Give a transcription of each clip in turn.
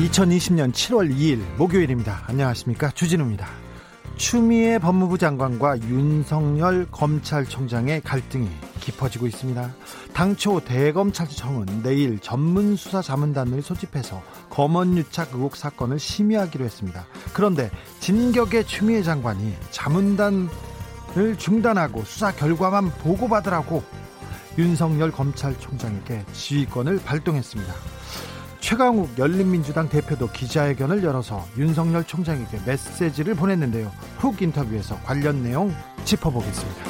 2020년 7월 2일 목요일입니다. 안녕하십니까. 주진우입니다. 추미애 법무부 장관과 윤석열 검찰총장의 갈등이 깊어지고 있습니다. 당초 대검찰청은 내일 전문수사자문단을 소집해서 검언유착 의혹 사건을 심의하기로 했습니다. 그런데 진격의 추미애 장관이 자문단을 중단하고 수사 결과만 보고받으라고 윤석열 검찰총장에게 지휘권을 발동했습니다. 최강욱 열린민주당 대표도 기자회견을 열어서 윤석열 총장에게 메시지를 보냈는데요. 훅 인터뷰에서 관련 내용 짚어보겠습니다.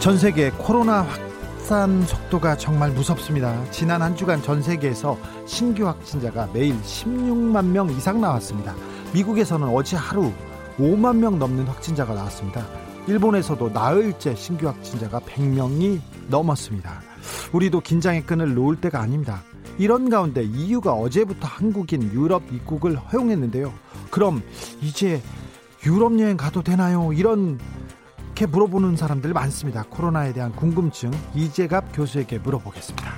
전 세계 코로나 확산 속도가 정말 무섭습니다. 지난 한 주간 전 세계에서 신규 확진자가 매일 16만 명 이상 나왔습니다. 미국에서는 어제 하루 5만 명 넘는 확진자가 나왔습니다. 일본에서도 나흘째 신규 확진자가 100명이 넘었습니다. 우리도 긴장의 끈을 놓을 때가 아닙니다. 이런 가운데 EU가 어제부터 한국인 유럽 입국을 허용했는데요. 그럼 이제 유럽 여행 가도 되나요? 이런 게 물어보는 사람들 많습니다. 코로나에 대한 궁금증 이재갑 교수에게 물어보겠습니다.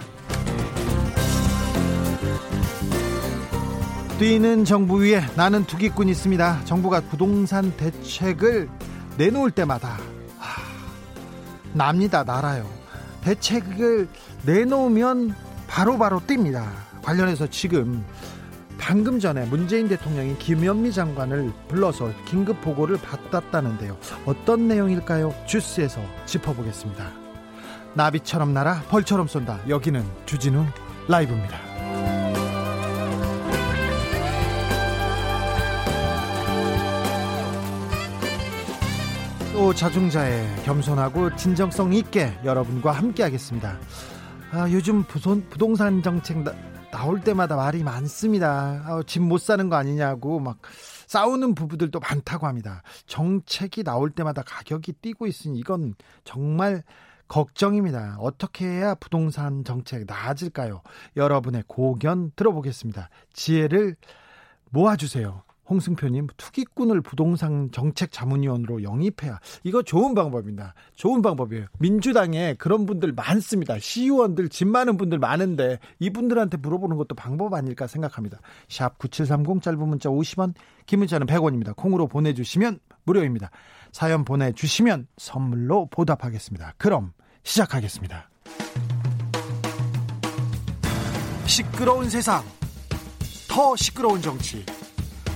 뛰는 정부 위에 나는 투기꾼 있습니다. 정부가 부동산 대책을 내놓을 때마다 하, 납니다. 날아요. 대책을 내놓으면 바로바로 바로 뜁니다. 관련해서 지금 방금 전에 문재인 대통령이 김현미 장관을 불러서 긴급 보고를 받았다는데요. 어떤 내용일까요? 주스에서 짚어보겠습니다. 나비처럼 날아 벌처럼 쏜다. 여기는 주진우 라이브입니다. 또 자중자의 겸손하고 진정성 있게 여러분과 함께하겠습니다. 아, 요즘 부동산 정책 나, 나올 때마다 말이 많습니다. 아, 집못 사는 거 아니냐고 막 싸우는 부부들도 많다고 합니다. 정책이 나올 때마다 가격이 뛰고 있으니 이건 정말 걱정입니다. 어떻게 해야 부동산 정책 나아질까요? 여러분의 고견 들어보겠습니다. 지혜를 모아주세요. 홍승표님 투기꾼을 부동산 정책 자문위원으로 영입해야 이거 좋은 방법입니다. 좋은 방법이에요. 민주당에 그런 분들 많습니다. 시의원들 집 많은 분들 많은데 이분들한테 물어보는 것도 방법 아닐까 생각합니다. 샵 9730 짧은 문자 50원 긴 문자는 100원입니다. 콩으로 보내주시면 무료입니다. 사연 보내주시면 선물로 보답하겠습니다. 그럼 시작하겠습니다. 시끄러운 세상 더 시끄러운 정치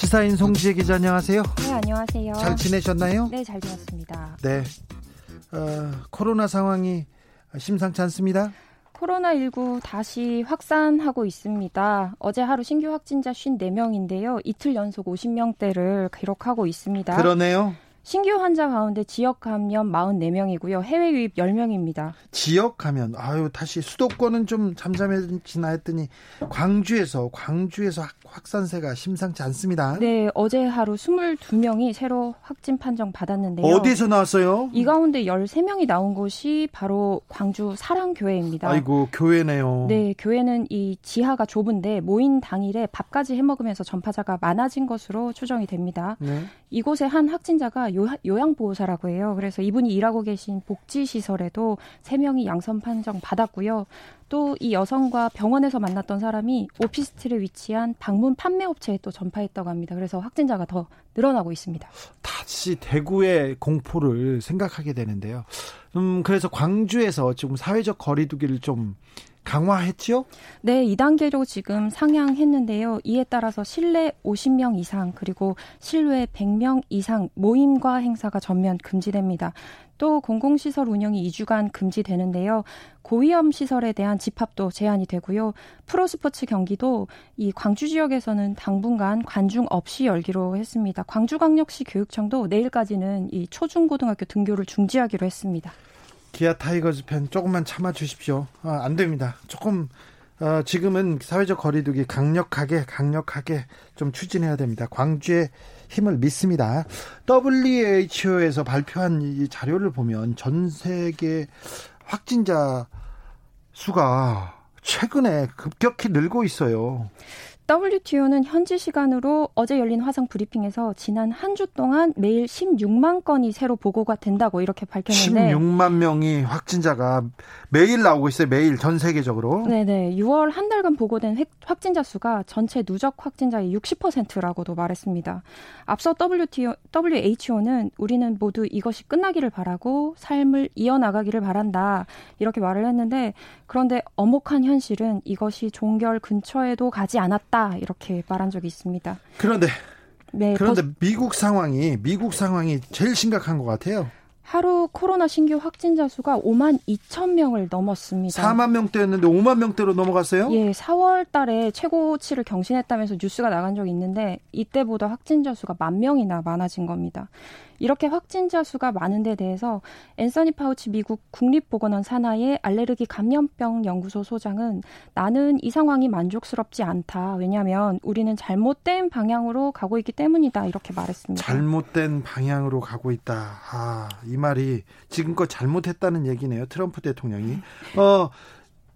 시사인 송지혜 기자 안녕하세요. 네 안녕하세요. 잘 지내셨나요? 네잘 지냈습니다. 네 어, 코로나 상황이 심상치 않습니다. 코로나19 다시 확산하고 있습니다. 어제 하루 신규 확진자 54명인데요. 이틀 연속 50명대를 기록하고 있습니다. 그러네요. 신규 환자 가운데 지역 감염 44명이고요. 해외 유입 10명입니다. 지역 감염. 아유, 다시 수도권은 좀 잠잠해지나 했더니 광주에서 광주에서 확산세가 심상치 않습니다. 네, 어제 하루 22명이 새로 확진 판정 받았는데요. 어디서 나왔어요? 이 가운데 13명이 나온 곳이 바로 광주 사랑교회입니다. 아이고, 교회네요. 네, 교회는 이 지하가 좁은데 모인 당일에 밥까지 해 먹으면서 전파자가 많아진 것으로 추정이 됩니다. 네. 이곳에 한 확진자가 요, 요양보호사라고 해요. 그래서 이분이 일하고 계신 복지시설에도 3명이 양성 판정 받았고요. 또 이 여성과 병원에서 만났던 사람이 오피스텔에 위치한 방문 판매 업체에 또 전파했다고 합니다. 그래서 확진자가 더 늘어나고 있습니다. 다시 대구의 공포를 생각하게 되는데요. 음, 그래서 광주에서 지금 사회적 거리두기를 좀 강화했죠? 네, 2단계로 지금 상향했는데요. 이에 따라서 실내 50명 이상 그리고 실외 100명 이상 모임과 행사가 전면 금지됩니다. 또 공공시설 운영이 2주간 금지되는데요. 고위험 시설에 대한 집합도 제한이 되고요. 프로스포츠 경기도 이 광주 지역에서는 당분간 관중 없이 열기로 했습니다. 광주광역시 교육청도 내일까지는 이 초중고등학교 등교를 중지하기로 했습니다. 기아 타이거즈 팬 조금만 참아 주십시오. 아, 안 됩니다. 조금 어, 지금은 사회적 거리두기 강력하게 강력하게 좀 추진해야 됩니다. 광주의 힘을 믿습니다. WHO에서 발표한 이 자료를 보면 전 세계 확진자 수가 최근에 급격히 늘고 있어요. WTO는 현지 시간으로 어제 열린 화상 브리핑에서 지난 한 주 동안 매일 16만 건이 새로 보고가 된다고 이렇게 밝혔는데 16만 명이 확진자가 매일 나오고 있어요. 매일 전 세계적으로. 네네. 6월 한 달간 보고된 확진자 수가 전체 누적 확진자의 60%라고도 말했습니다. 앞서 WTO, WHO는 우리는 모두 이것이 끝나기를 바라고 삶을 이어나가기를 바란다 이렇게 말을 했는데 그런데 엄혹한 현실은 이것이 종결 근처에도 가지 않았다. 있다 이렇게 말한 적이 있습니다. 그런데 네, 그런데 버... 미국 상황이 미국 상황이 제일 심각한 것 같아요. 하루 코로나 신규 확진자 수가 5만 2천 명을 넘었습니다. 4만 명대였는데 5만 명대로 넘어갔어요? 예, 4월 달에 최고치를 경신했다면서 뉴스가 나간 적이 있는데 이때보다 확진자 수가 만 명이나 많아진 겁니다. 이렇게 확진자 수가 많은 데 대해서 앤서니 파우치 미국 국립보건원 산하의 알레르기 감염병 연구소 소장은 나는 이 상황이 만족스럽지 않다. 왜냐하면 우리는 잘못된 방향으로 가고 있기 때문이다. 이렇게 말했습니다. 잘못된 방향으로 가고 있다. 아, 이 말이 지금껏 잘못했다는 얘기네요. 트럼프 대통령이. 어,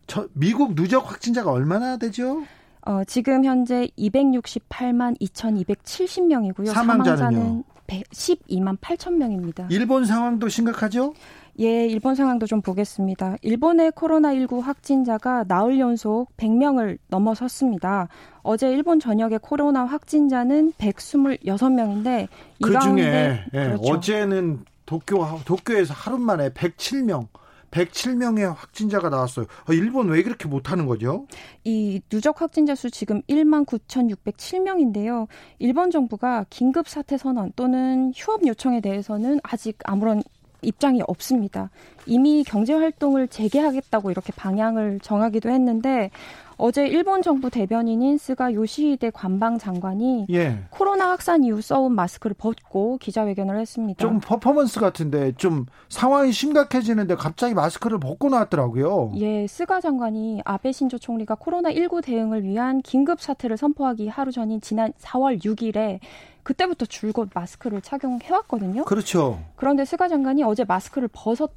저, 미국 누적 확진자가 얼마나 되죠? 어, 지금 현재 268만 2,270명이고요. 사망자는요? 사망자는 12만 8천 명입니다. 일본 상황도 심각하죠? 예, 일본 상황도 좀 보겠습니다. 일본의 코로나19 확진자가 나흘 연속 100명을 넘어섰습니다. 어제 일본 전역의 코로나 확진자는 126명인데 그 중에 예, 그렇죠. 어제는 도쿄 도쿄에서 하루 만에 107명 107명의 확진자가 나왔어요. 아, 일본 왜 그렇게 못하는 거죠? 이 누적 확진자 수 지금 1만 9,607명인데요. 일본 정부가 긴급 사태 선언 또는 휴업 요청에 대해서는 아직 아무런 입장이 없습니다. 이미 경제 활동을 재개하겠다고 이렇게 방향을 정하기도 했는데 어제 일본 정부 대변인인 스가 요시히데 관방 장관이 예. 코로나 확산 이후 써온 마스크를 벗고 기자회견을 했습니다. 좀 퍼포먼스 같은데 좀 상황이 심각해지는데 갑자기 마스크를 벗고 나왔더라고요. 예, 스가 장관이 아베 신조 총리가 코로나 19 대응을 위한 긴급 사태를 선포하기 하루 전인 지난 4월 6일에 그때부터 줄곧 마스크를 착용해왔거든요. 그렇죠. 그런데 스가 장관이 어제 마스크를 벗었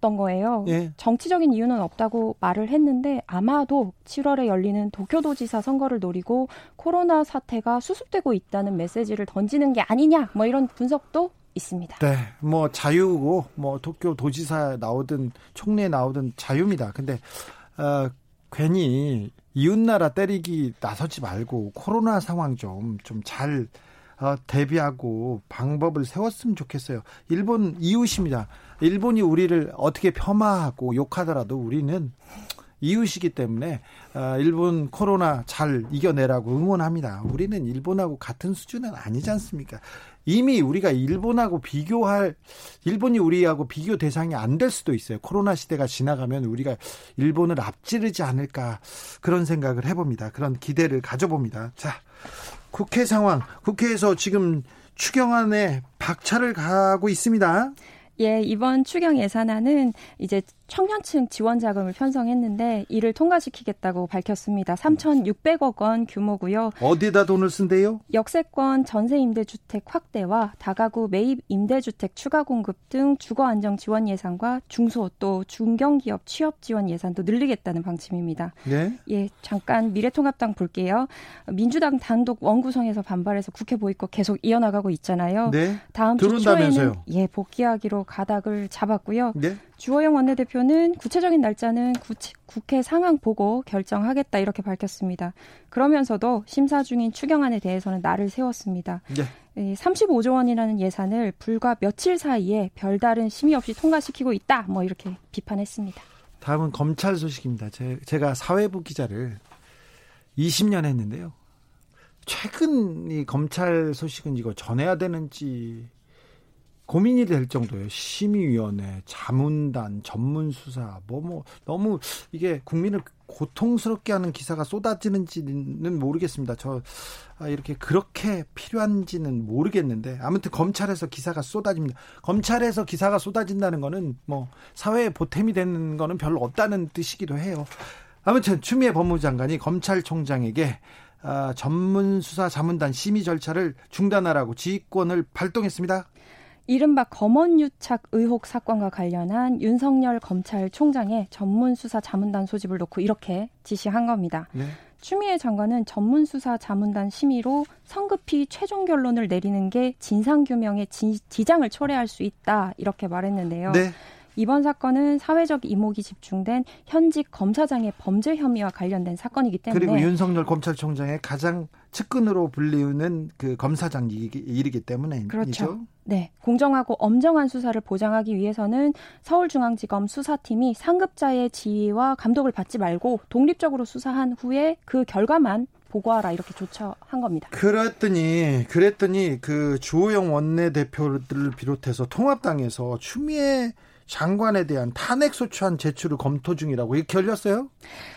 던 거예요. 예. 정치적인 이유는 없다고 말을 했는데 아마도 7월에 열리는 도쿄도지사 선거를 노리고 코로나 사태가 수습되고 있다는 메시지를 던지는 게 아니냐 뭐 이런 분석도 있습니다. 네, 뭐 자유고 뭐 도쿄 도지사 나오든 총리에 나오든 자유입니다. 근데 어, 괜히 이웃나라 때리기 나서지 말고 코로나 상황 좀 좀잘 어, 대비하고 방법을 세웠으면 좋겠어요. 일본 이웃입니다. 일본이 우리를 어떻게 폄하하고 욕하더라도 우리는 이웃이기 때문에 어, 일본 코로나 잘 이겨내라고 응원합니다. 우리는 일본하고 같은 수준은 아니지 않습니까? 이미 우리가 일본하고 비교할 일본이 우리하고 비교 대상이 안 될 수도 있어요. 코로나 시대가 지나가면 우리가 일본을 앞지르지 않을까 그런 생각을 해봅니다. 그런 기대를 가져봅니다. 자, 국회 상황, 국회에서 지금 추경안에 박차를 가고 있습니다. 예, 이번 추경 예산안은 이제 청년층 지원 자금을 편성했는데 이를 통과시키겠다고 밝혔습니다. 3,600억 원 규모고요. 어디에다 돈을 쓴대요? 역세권 전세 임대주택 확대와 다가구 매입 임대주택 추가 공급 등 주거 안정 지원 예산과 중소 또 중견기업 취업 지원 예산도 늘리겠다는 방침입니다. 네. 예, 잠깐 미래통합당 볼게요. 민주당 단독 원구성에서 반발해서 국회 보이콧 계속 이어나가고 있잖아요. 네. 다음 주 초에는 예, 복귀하기로 가닥을 잡았고요. 네. 주호영 원내대표는 구체적인 날짜는 구치, 국회 상황 보고 결정하겠다 이렇게 밝혔습니다. 그러면서도 심사 중인 추경안에 대해서는 날을 세웠습니다. 네. 35조 원이라는 예산을 불과 며칠 사이에 별다른 심의 없이 통과시키고 있다. 뭐 이렇게 비판했습니다. 다음은 검찰 소식입니다. 제, 가 사회부 기자를 20년 했는데요. 최근 이 검찰 소식은 이거 전해야 되는지 고민이 될 정도예요. 심의위원회, 자문단, 전문수사, 뭐, 뭐, 너무 이게 국민을 고통스럽게 하는 기사가 쏟아지는지는 모르겠습니다. 저, 아, 이렇게 그렇게 필요한지는 모르겠는데, 아무튼 검찰에서 기사가 쏟아집니다. 검찰에서 기사가 쏟아진다는 거는 뭐, 사회에 보탬이 되는 거는 별로 없다는 뜻이기도 해요. 아무튼 추미애 법무장관이 검찰총장에게 아, 전문수사 자문단 심의 절차를 중단하라고 지휘권을 발동했습니다. 이른바 검언유착 의혹 사건과 관련한 윤석열 검찰총장의 전문수사 자문단 소집을 놓고 이렇게 지시한 겁니다. 네. 추미애 장관은 전문수사 자문단 심의로 성급히 최종 결론을 내리는 게 진상규명의 지장을 초래할 수 있다 이렇게 말했는데요. 네. 이번 사건은 사회적 이목이 집중된 현직 검사장의 범죄 혐의와 관련된 사건이기 때문에 그리고 윤석열 검찰총장의 가장 측근으로 불리우는 그 검사장 일이기 때문에 그렇죠. 네, 공정하고 엄정한 수사를 보장하기 위해서는 서울중앙지검 수사팀이 상급자의 지휘와 감독을 받지 말고 독립적으로 수사한 후에 그 결과만 보고하라 이렇게 조처한 겁니다. 그랬더니 그랬더니 그 주호영 원내대표를 비롯해서 통합당에서 추미애 장관에 대한 탄핵 소추안 제출을 검토 중이라고 이렇게 열렸어요?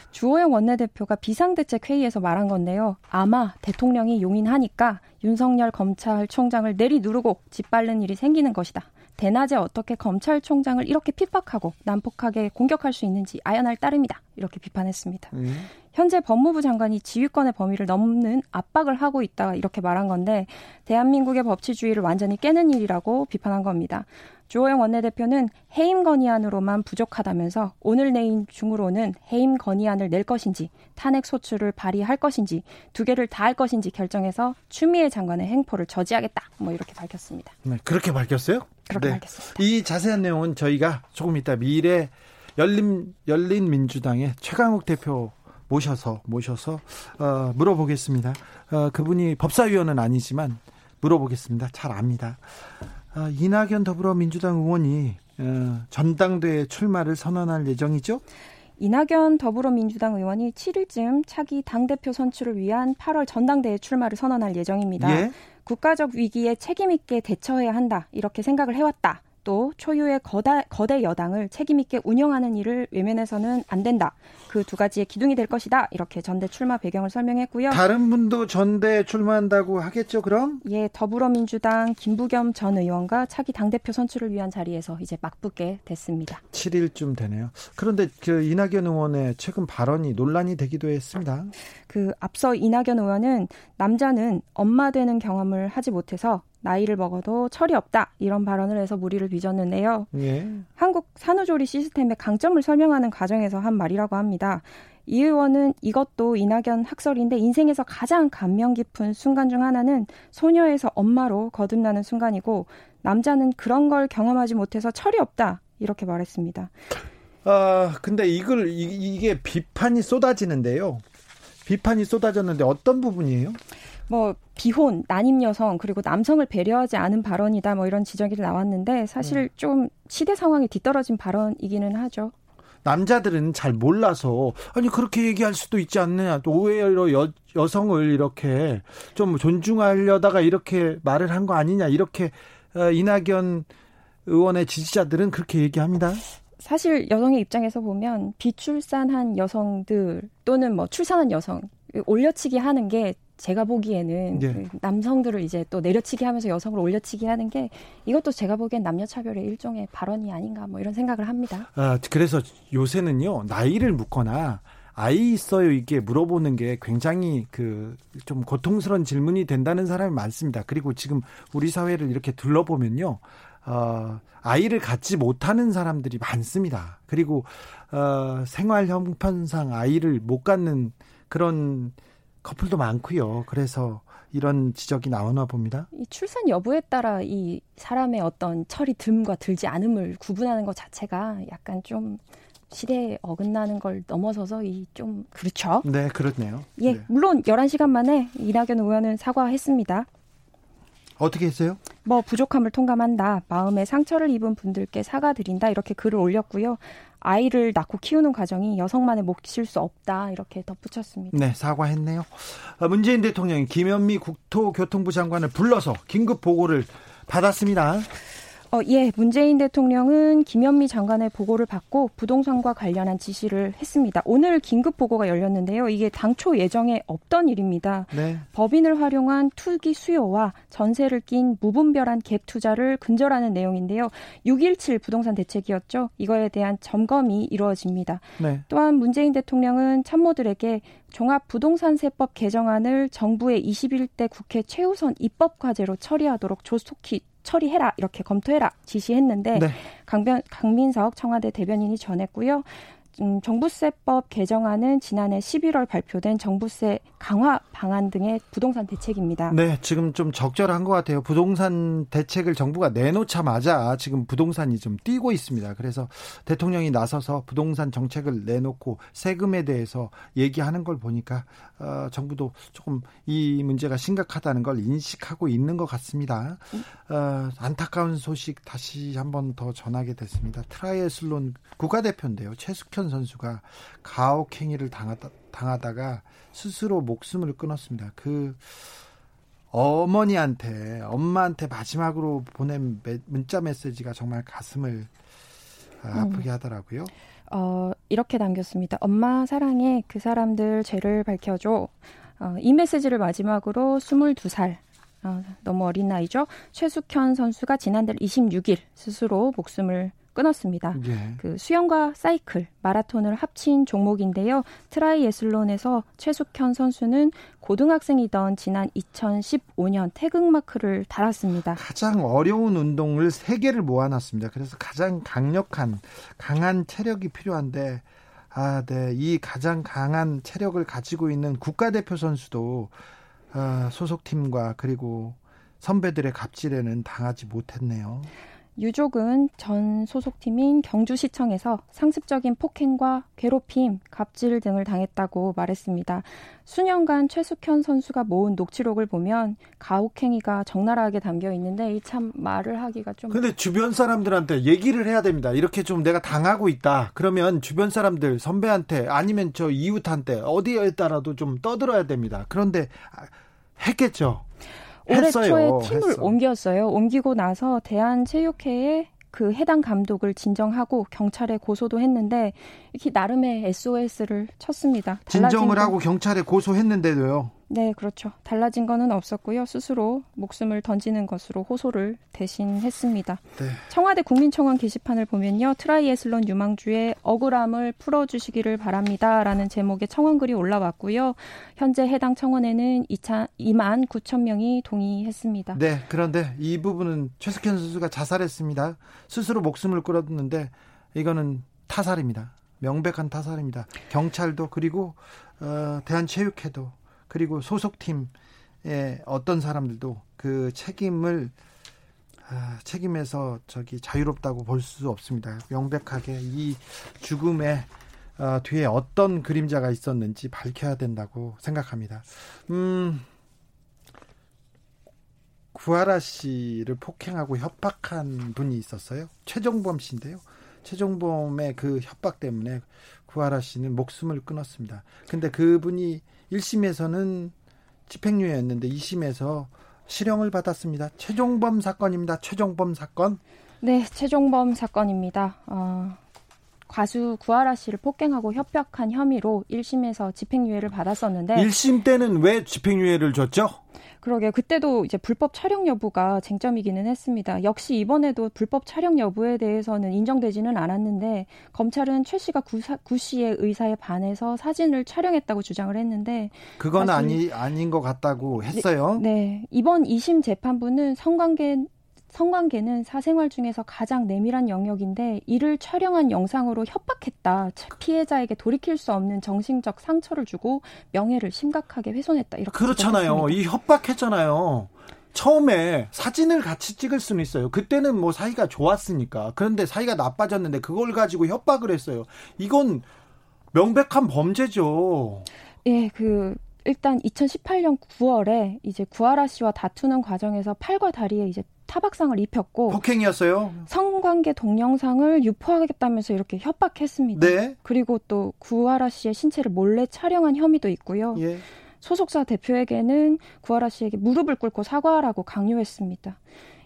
주호영 원내대표가 비상대책회의에서 말한 건데요. 아마 대통령이 용인하니까 윤석열 검찰총장을 내리누르고 짓밟는 일이 생기는 것이다. 대낮에 어떻게 검찰총장을 이렇게 핍박하고 난폭하게 공격할 수 있는지 아연할 따름이다. 이렇게 비판했습니다. 음. 현재 법무부 장관이 지휘권의 범위를 넘는 압박을 하고 있다 이렇게 말한 건데 대한민국의 법치주의를 완전히 깨는 일이라고 비판한 겁니다. 주호영 원내대표는 해임 건의안으로만 부족하다면서 오늘 내일 중으로는 해임 건의안을 낼 것인지 탄핵 소추를 발의할 것인지 두 개를 다 할 것인지 결정해서 추미애 장관의 행포를 저지하겠다. 뭐 이렇게 밝혔습니다. 네, 그렇게 밝혔어요? 그렇게 네. 밝혔습니다. 이 자세한 내용은 저희가 조금 이따 미래 열린 열린 민주당의 최강욱 대표 모셔서 모셔서 어, 물어보겠습니다. 어, 그분이 법사위원은 아니지만 물어보겠습니다. 잘 압니다. 아, 이낙연 더불어민주당 의원이 어, 전당대회 출마를 선언할 예정이죠? 이낙연 더불어민주당 의원이 7일쯤 차기 당대표 선출을 위한 8월 전당대회 출마를 선언할 예정입니다. 예? 국가적 위기에 책임있게 대처해야 한다. 이렇게 생각을 해왔다. 또 초유의 거다, 거대 여당을 책임있게 운영하는 일을 외면해서는 안 된다. 그 두 가지의 기둥이 될 것이다. 이렇게 전대 출마 배경을 설명했고요. 다른 분도 전대 출마한다고 하겠죠, 그럼? 예, 더불어민주당 김부겸 전 의원과 차기 당대표 선출을 위한 자리에서 이제 맞붙게 됐습니다. 7일쯤 되네요. 그런데 그 이낙연 의원의 최근 발언이 논란이 되기도 했습니다. 그 앞서 이낙연 의원은 남자는 엄마 되는 경험을 하지 못해서 나이를 먹어도 철이 없다 이런 발언을 해서 무리를 빚었는데요. 예. 한국 산후조리 시스템의 강점을 설명하는 과정에서 한 말이라고 합니다. 이 의원은 이것도 이낙연 학설인데 인생에서 가장 감명 깊은 순간 중 하나는 소녀에서 엄마로 거듭나는 순간이고 남자는 그런 걸 경험하지 못해서 철이 없다 이렇게 말했습니다. 아 근데 이걸 이, 이게 비판이 쏟아지는데요. 비판이 쏟아졌는데 어떤 부분이에요? 뭐 비혼, 난임 여성 그리고 남성을 배려하지 않은 발언이다 뭐 이런 지적이 나왔는데 사실 음. 좀 시대 상황에 뒤떨어진 발언이기는 하죠. 남자들은 잘 몰라서 아니 그렇게 얘기할 수도 있지 않느냐 또 오히려 여, 여성을 이렇게 좀 존중하려다가 이렇게 말을 한 거 아니냐 이렇게 어, 이낙연 의원의 지지자들은 그렇게 얘기합니다. 사실 여성의 입장에서 보면 비출산한 여성들 또는 뭐 출산한 여성 올려치기 하는 게 제가 보기에는 네. 그 남성들을 이제 또 내려치기 하면서 여성을 올려치기 하는 게 이것도 제가 보기엔 남녀 차별의 일종의 발언이 아닌가 뭐 이런 생각을 합니다. 아, 그래서 요새는요 나이를 묻거나 아이 있어요 이게 물어보는 게 굉장히 그 좀 고통스러운 질문이 된다는 사람이 많습니다. 그리고 지금 우리 사회를 이렇게 둘러보면요. 어, 아이를 갖지 못하는 사람들이 많습니다. 그리고 어, 생활 형편상 아이를 못 갖는 그런 커플도 많고요. 그래서 이런 지적이 나오나 봅니다. 이 출산 여부에 따라 이 사람의 어떤 철이 듬과 들지 않음을 구분하는 것 자체가 약간 좀 시대에 어긋나는 걸 넘어서서 이 좀 그렇죠. 네, 그렇네요. 예, 네. 물론 11시간 만에 이낙연 의원은 사과했습니다. 어떻게 했어요? 뭐 부족함을 통감한다. 마음에 상처를 입은 분들께 사과드린다. 이렇게 글을 올렸고요. 아이를 낳고 키우는 과정이 여성만의 몫일 수 없다. 이렇게 덧붙였습니다. 네, 사과했네요. 어, 문재인 대통령이 김현미 국토교통부 장관을 불러서 긴급 보고를 받았습니다. 어, 예, 문재인 대통령은 김현미 장관의 보고를 받고 부동산과 관련한 지시를 했습니다. 오늘 긴급 보고가 열렸는데요. 이게 당초 예정에 없던 일입니다. 네. 법인을 활용한 투기 수요와 전세를 낀 무분별한 갭 투자를 근절하는 내용인데요. 6.17 부동산 대책이었죠. 이거에 대한 점검이 이루어집니다. 네. 또한 문재인 대통령은 참모들에게 종합부동산세법 개정안을 정부의 21대 국회 최우선 입법 과제로 처리하도록 조속히 처리해라 이렇게 검토해라 지시했는데 네. 강변, 강민석 청와대 대변인이 전했고요. 음, 정부세법 개정안은 지난해 11월 발표된 정부세 강화 방안 등의 부동산 대책입니다. 네, 지금 좀 적절한 것 같아요. 부동산 대책을 정부가 내놓자마자 지금 부동산이 좀 뛰고 있습니다. 그래서 대통령이 나서서 부동산 정책을 내놓고 세금에 대해서 얘기하는 걸 보니까 어, 정부도 조금 이 문제가 심각하다는 걸 인식하고 있는 것 같습니다. 어, 안타까운 소식 다시 한번 더 전하게 됐습니다. 트라이애슬론 국가대표인데요. 최숙현 선수가 가혹행위를 당하다, 당하다가 스스로 목숨을 끊었습니다. 그 어머니한테 엄마한테 마지막으로 보낸 문자 메시지가 정말 가슴을 아프게 하더라고요. 어, 이렇게 남겼습니다. 엄마 사랑해 그 사람들 죄를 밝혀줘. 어, 이 메시지를 마지막으로 22살 어, 너무 어린 나이죠. 최숙현 선수가 지난달 26일 스스로 목숨을 끊었습니다. 예. 그 수영과 사이클, 마라톤을 합친 종목인데요. 트라이애슬론에서 최숙현 선수는 고등학생이던 지난 2015년 태극마크를 달았습니다. 가장 어려운 운동을 세 개를 모아놨습니다. 그래서 가장 강력한 강한 체력이 필요한데 아, 네. 이 가장 강한 체력을 가지고 있는 국가대표 선수도 아, 소속팀과 그리고 선배들의 갑질에는 당하지 못했네요. 유족은 전 소속팀인 경주시청에서 상습적인 폭행과 괴롭힘, 갑질 등을 당했다고 말했습니다. 수년간 최숙현 선수가 모은 녹취록을 보면 가혹행위가 적나라하게 담겨 있는데 이 참 말을 하기가 좀. 근데 주변 사람들한테 얘기를 해야 됩니다. 이렇게 좀 내가 당하고 있다. 그러면 주변 사람들, 선배한테 아니면 저 이웃한테 어디에 따라도 좀 떠들어야 됩니다. 그런데 했겠죠. 올해 했어요. 초에 팀을 했어. 옮겼어요. 옮기고 나서 대한체육회에 그 해당 감독을 진정하고 경찰에 고소도 했는데 이렇게 나름의 SOS를 쳤습니다. 진정을 건- 하고 경찰에 고소했는데도요. 네, 그렇죠. 달라진 거는 없었고요. 스스로 목숨을 던지는 것으로 호소를 대신했습니다. 네. 청와대 국민청원 게시판을 보면요. 트라이애슬론 유망주의 억울함을 풀어주시기를 바랍니다 라는 제목의 청원글이 올라왔고요. 현재 해당 청원에는 2만 9천 명이 동의했습니다. 네, 그런데 이 부분은 최석현 선수가 자살했습니다. 스스로 목숨을 끊었는데 이거는 타살입니다. 명백한 타살입니다. 경찰도 그리고 어, 대한체육회도 그리고 소속팀의 어떤 사람들도 그 책임을 아, 책임에서 저기 자유롭다고 볼 수 없습니다. 명백하게 이 죽음의 어, 뒤에 어떤 그림자가 있었는지 밝혀야 된다고 생각합니다. 음, 구하라 씨를 폭행하고 협박한 분이 있었어요. 최종범 씨인데요. 최종범의 그 협박 때문에 구하라 씨는 목숨을 끊었습니다. 근데 그분이 1심에서는 집행유예였는데 2심에서 실형을 받았습니다. 최종범 사건입니다. 최종범 사건. 네, 최종범 사건입니다. 어, 가수 구하라 씨를 폭행하고 협박한 혐의로 1심에서 집행유예를 받았었는데 1심 때는 왜 집행유예를 줬죠? 그러게 그때도 이제 불법 촬영 여부가 쟁점이기는 했습니다. 역시 이번에도 불법 촬영 여부에 대해서는 인정되지는 않았는데 검찰은 최 씨가 구, 사, 구 씨의 의사에 반해서 사진을 촬영했다고 주장을 했는데 그건 아니 아닌 것 같다고 했어요. 네 이번 2심 재판부는 성관계 성관계는 사생활 중에서 가장 내밀한 영역인데 이를 촬영한 영상으로 협박했다. 피해자에게 돌이킬 수 없는 정신적 상처를 주고 명예를 심각하게 훼손했다. 이렇게 그렇잖아요. 이 협박했잖아요. 처음에 사진을 같이 찍을 수는 있어요. 그때는 뭐 사이가 좋았으니까. 그런데 사이가 나빠졌는데 그걸 가지고 협박을 했어요. 이건 명백한 범죄죠. 예, 그 일단 2018년 9월에 이제 구하라 씨와 다투는 과정에서 팔과 다리에 이제 타박상을 입혔고 폭행이었어요. 성관계 동영상을 유포하겠다면서 이렇게 협박했습니다. 네. 그리고 또 구하라 씨의 신체를 몰래 촬영한 혐의도 있고요. 예. 소속사 대표에게는 구하라 씨에게 무릎을 꿇고 사과하라고 강요했습니다.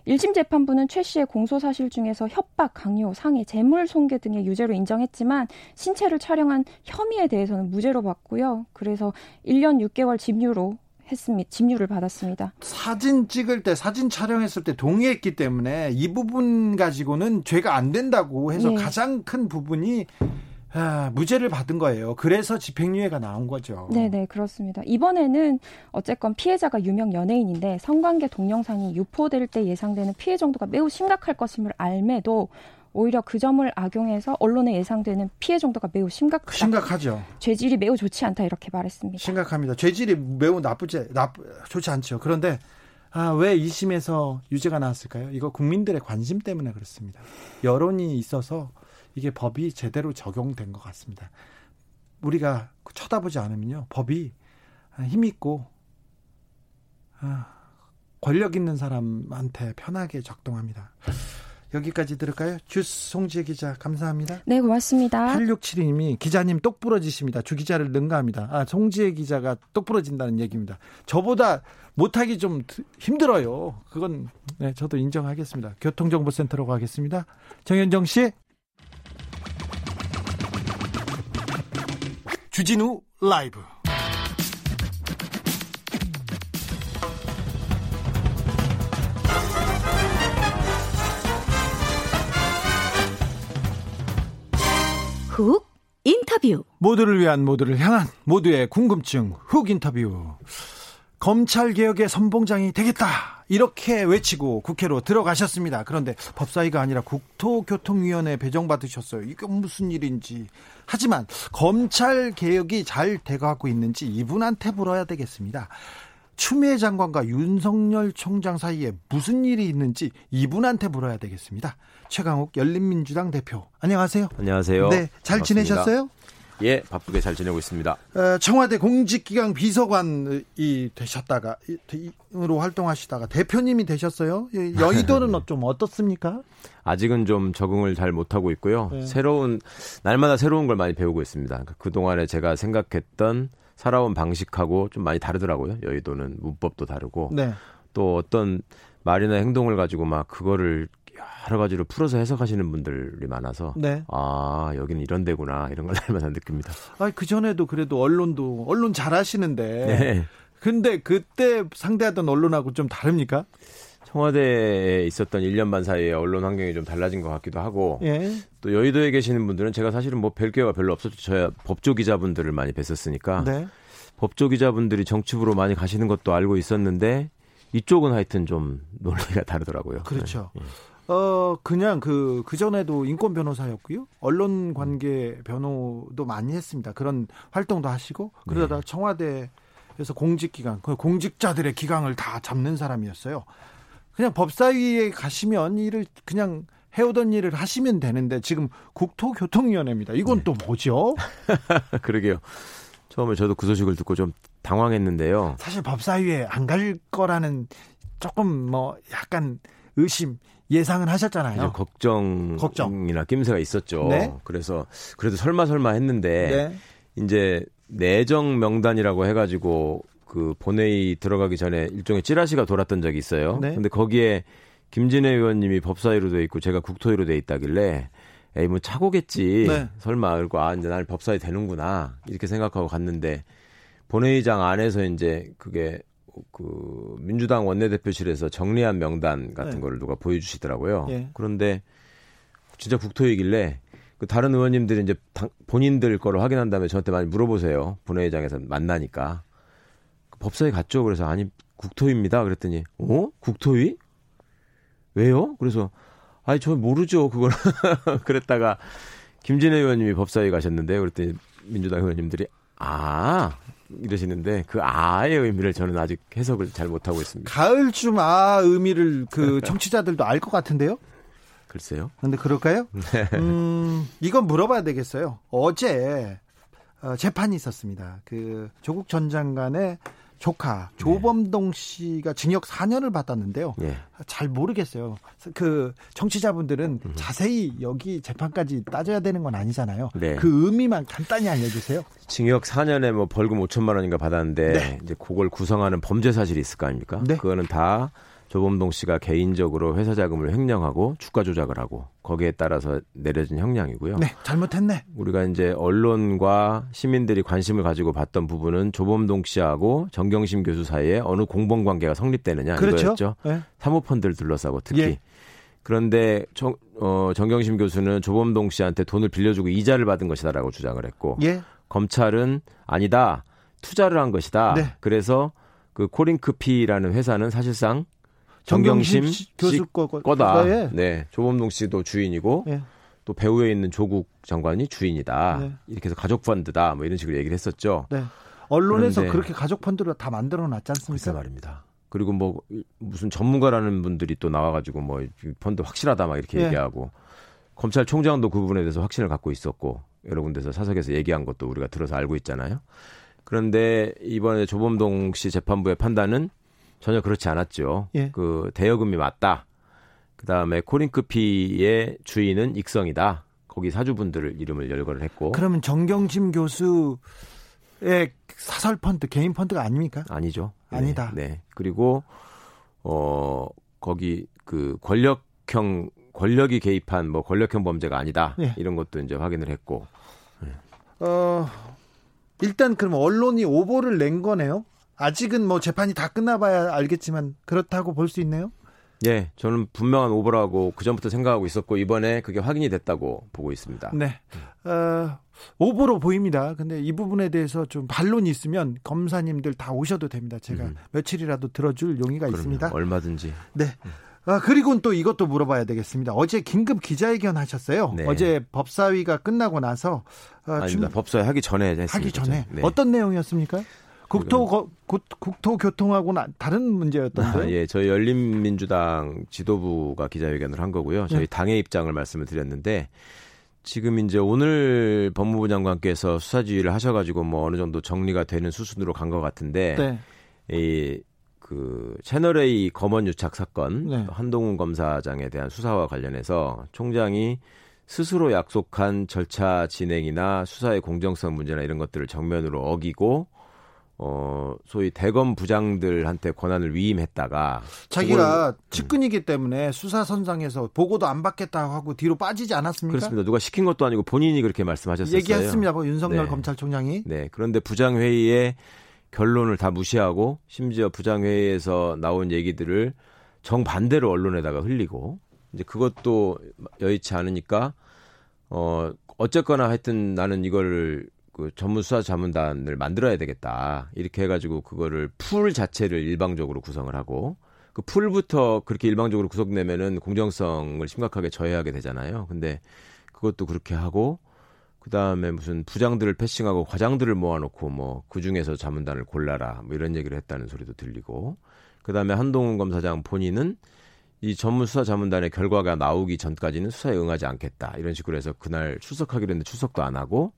1심 재판부는 최 씨의 공소 사실 중에서 협박, 강요, 상해, 재물 손괴 등의 유죄로 인정했지만 신체를 촬영한 혐의에 대해서는 무죄로 봤고요. 그래서 1년 6개월 집유로 했습니다. 집유를 받았습니다. 사진 찍을 때 사진 촬영했을 때 동의했기 때문에 이 부분 가지고는 죄가 안 된다고 해서 네. 가장 큰 부분이 아, 무죄를 받은 거예요. 그래서 집행유예가 나온 거죠. 네, 네, 그렇습니다. 이번에는 어쨌건 피해자가 유명 연예인인데 성관계 동영상이 유포될 때 예상되는 피해 정도가 매우 심각할 것임을 알매도 오히려 그 점을 악용해서 언론에 예상되는 피해 정도가 매우 심각하다. 심각하죠. 죄질이 매우 좋지 않다 이렇게 말했습니다. 심각합니다. 죄질이 매우 나쁘지 나 좋지 않죠. 그런데 아, 왜 2심에서 유죄가 나왔을까요? 이거 국민들의 관심 때문에 그렇습니다. 여론이 있어서 이게 법이 제대로 적용된 것 같습니다. 우리가 쳐다보지 않으면요, 법이 힘 있고 아, 권력 있는 사람한테 편하게 작동합니다. 여기까지 들을까요? 주스 송지혜 기자 감사합니다. 네 고맙습니다. 8672님이 기자님 똑부러지십니다. 주 기자를 능가합니다. 아 송지혜 기자가 똑부러진다는 얘기입니다. 저보다 못하기 좀 힘들어요. 그건 네, 저도 인정하겠습니다. 교통정보센터로 가겠습니다. 정현정 씨. 주진우 라이브 훅 인터뷰 모두를 위한 모두를 향한 모두의 궁금증 훅 인터뷰 검찰 개혁의 선봉장이 되겠다 이렇게 외치고 국회로 들어가셨습니다. 그런데 법사위가 아니라 국토교통위원회 배정받으셨어요. 이게 무슨 일인지. 하지만 검찰 개혁이 잘 돼가고 있는지 이분한테 물어야 되겠습니다. 추미애 장관과 윤석열 총장 사이에 무슨 일이 있는지 이분한테 물어야 되겠습니다. 최강욱 열린민주당 대표. 안녕하세요. 안녕하세요. 네, 잘 반갑습니다. 지내셨어요? 예, 바쁘게 잘 지내고 있습니다. 어, 청와대 공직기강 비서관이 되셨다가 으로 활동하시다가 대표님이 되셨어요. 여의도는 좀 어떻습니까? 아직은 좀 적응을 잘 못하고 있고요. 네. 새로운 날마다 새로운 걸 많이 배우고 있습니다. 그러니까 그 동안에 제가 생각했던 살아온 방식하고 좀 많이 다르더라고요. 여의도는 문법도 다르고 네. 또 어떤 말이나 행동을 가지고 막 그거를 여러 가지로 풀어서 해석하시는 분들이 많아서 네. 아 여기는 이런 데구나 이런 걸 날마다 느낍니다. 아그 전에도 그래도 언론도 언론 잘하시는데 네. 근데 그때 상대하던 언론하고 좀 다릅니까? 청와대에 있었던 1년 반 사이에 언론 환경이 좀 달라진 것 같기도 하고 예. 또 여의도에 계시는 분들은 제가 사실은 뭐 뵐 기회가 별로 없었죠. 저야 법조 기자분들을 많이 뵀었으니까 네. 법조 기자분들이 정치부로 많이 가시는 것도 알고 있었는데 이쪽은 하여튼 좀 논리가 다르더라고요. 그렇죠. 네. 어 그냥 그 그전에도 인권 변호사였고요. 언론 관계 변호도 많이 했습니다. 그런 활동도 하시고 그러다 네. 청와대에서 공직 기강, 그 공직자들의 기강을 다 잡는 사람이었어요. 그냥 법사위에 가시면 일을 그냥 해오던 일을 하시면 되는데 지금 국토교통위원회입니다. 이건 네. 또 뭐죠? 그러게요. 처음에 저도 그 소식을 듣고 좀 당황했는데요. 사실 법사위에 안 갈 거라는 조금 뭐 약간 의심 예상은 하셨잖아요. 걱정이나 걱정. 낌새가 있었죠. 네? 그래서 그래도 설마 설마 했는데 네. 이제 내정 명단이라고 해가지고 그 본회의 들어가기 전에 일종의 찌라시가 돌았던 적이 있어요. 네? 근데 거기에 김진애 의원님이 법사위로 돼 있고 제가 국토위로 돼 있다길래 에이 뭐 차고겠지. 네. 설마 그리고 아 이제 날 법사위 되는구나 이렇게 생각하고 갔는데 본회의장 안에서 이제 그게 그 민주당 원내대표실에서 정리한 명단 같은 네. 거를 누가 보여주시더라고요. 예. 그런데 진짜 국토이길래 그 다른 의원님들이 이제 당, 본인들 거를 확인한 다음에 저한테 많이 물어보세요. 본회의장에서 만나니까 그 법사위 갔죠. 그래서 아니 국토위입니다. 그랬더니 어 국토위? 왜요? 그래서 아니 저 모르죠 그걸 그랬다가 김진애 의원님이 법사위 가셨는데 그랬더니 민주당 의원님들이 아 이러시는데 그 아의 의미를 저는 아직 해석을 잘 못하고 있습니다. 가을쯤 아 의미를 그 청취자들도 알 것 같은데요? 글쎄요. 근데 그럴까요? 네. 음, 이건 물어봐야 되겠어요. 어제 어, 재판이 있었습니다. 그 조국 전 장관의 조카 네. 조범동 씨가 징역 4년을 받았는데요. 네. 잘 모르겠어요. 그 정치자분들은 음. 자세히 여기 재판까지 따져야 되는 건 아니잖아요. 네. 그 의미만 간단히 알려주세요. 징역 4년에 뭐 벌금 5천만 원인가 받았는데 네. 이제 그걸 구성하는 범죄 사실이 있을 거 아닙니까? 네. 그거는 다 조범동 씨가 개인적으로 회사 자금을 횡령하고 주가 조작을 하고 거기에 따라서 내려진 형량이고요. 네, 잘못했네. 우리가 이제 언론과 시민들이 관심을 가지고 봤던 부분은 조범동 씨하고 정경심 교수 사이에 어느 공범 관계가 성립되느냐 그렇죠? 이거였죠. 네. 사모펀드를 둘러싸고 특히 예. 그런데 정, 어, 정경심 교수는 조범동 씨한테 돈을 빌려주고 이자를 받은 것이다라고 주장을 했고 예. 검찰은 아니다 투자를 한 것이다. 네. 그래서 그 코링크피라는 회사는 사실상 정경심, 교수 거, 다 예. 네, 조범동 씨도 주인이고 예. 또 배우에 있는 조국 장관이 주인이다. 네. 이렇게 해서 가족 펀드다. 뭐 이런 식으로 얘기를 했었죠. 네. 언론에서 그렇게 가족 펀드를 다 만들어 놨지 않습니까? 말입니다. 그리고 뭐 무슨 전문가라는 분들이 또 나와가지고 뭐 펀드 확실하다 막 이렇게 예. 얘기하고 검찰총장도 그 부분에 대해서 확신을 갖고 있었고 여러 군데서 사석에서 얘기한 것도 우리가 들어서 알고 있잖아요. 그런데 이번에 조범동 씨 재판부의 판단은 전혀 그렇지 않았죠. 예. 그 대여금이 맞다. 그 다음에 코링크피의 주인은 익성이다. 거기 사주분들을 이름을 열거를 했고. 그러면 정경심 교수의 사설 펀드, 개인 펀드가 아닙니까? 아니죠. 네, 아니다. 네. 그리고 어 거기 그 권력형 권력이 개입한 뭐 권력형 범죄가 아니다. 네. 이런 것도 이제 확인을 했고. 네. 어 일단 그럼 언론이 오보를 낸 거네요. 아직은 뭐 재판이 다 끝나봐야 알겠지만 그렇다고 볼 수 있네요. 예, 저는 분명한 오보라고 그 전부터 생각하고 있었고 이번에 그게 확인이 됐다고 보고 있습니다. 네, 어, 오보로 보입니다. 근데 이 부분에 대해서 좀 반론이 있으면 검사님들 다 오셔도 됩니다. 제가 음. 며칠이라도 들어줄 용의가 그럼요, 있습니다. 얼마든지. 네. 아, 그리고 또 이것도 물어봐야 되겠습니다. 어제 긴급 기자회견 하셨어요. 네. 어제 법사위가 끝나고 나서 어, 아닙니다. 중... 법사위 하기 전에. 하기 전에 네. 어떤 내용이었습니까? 국토 거, 국, 국토교통하고는 다른 문제였던데. 아, 예, 저희 열린민주당 지도부가 기자회견을 한 거고요. 저희 네. 당의 입장을 말씀을 드렸는데 지금 이제 오늘 법무부 장관께서 수사 지휘를 하셔가지고 뭐 어느 정도 정리가 되는 수순으로 간 것 같은데 네. 이 그 채널 A 검언 유착 사건 네. 한동훈 검사장에 대한 수사와 관련해서 총장이 스스로 약속한 절차 진행이나 수사의 공정성 문제나 이런 것들을 정면으로 어기고 어 소위 대검 부장들한테 권한을 위임했다가 자기가 측근이기 때문에 수사 선상에서 보고도 안 받겠다고 하고 뒤로 빠지지 않았습니까? 그렇습니다. 누가 시킨 것도 아니고 본인이 그렇게 말씀하셨었어요. 얘기했습니다. 뭐 윤석열 네. 검찰총장이. 네. 그런데 부장회의에 결론을 다 무시하고 심지어 부장회의에서 나온 얘기들을 정반대로 언론에다가 흘리고 이제 그것도 여의치 않으니까 어 어쨌거나 하여튼 나는 이걸 그 전문 수사 자문단을 만들어야 되겠다. 이렇게 해가지고 그거를 풀 자체를 일방적으로 구성을 하고 그 풀부터 그렇게 일방적으로 구성되면은 공정성을 심각하게 저해하게 되잖아요. 근데 그것도 그렇게 하고 그 다음에 무슨 부장들을 패싱하고 과장들을 모아놓고 뭐 그 중에서 자문단을 골라라 뭐 이런 얘기를 했다는 소리도 들리고 그 다음에 한동훈 검사장 본인은 이 전문 수사 자문단의 결과가 나오기 전까지는 수사에 응하지 않겠다 이런 식으로 해서 그날 출석하기로 했는데 출석도 안 하고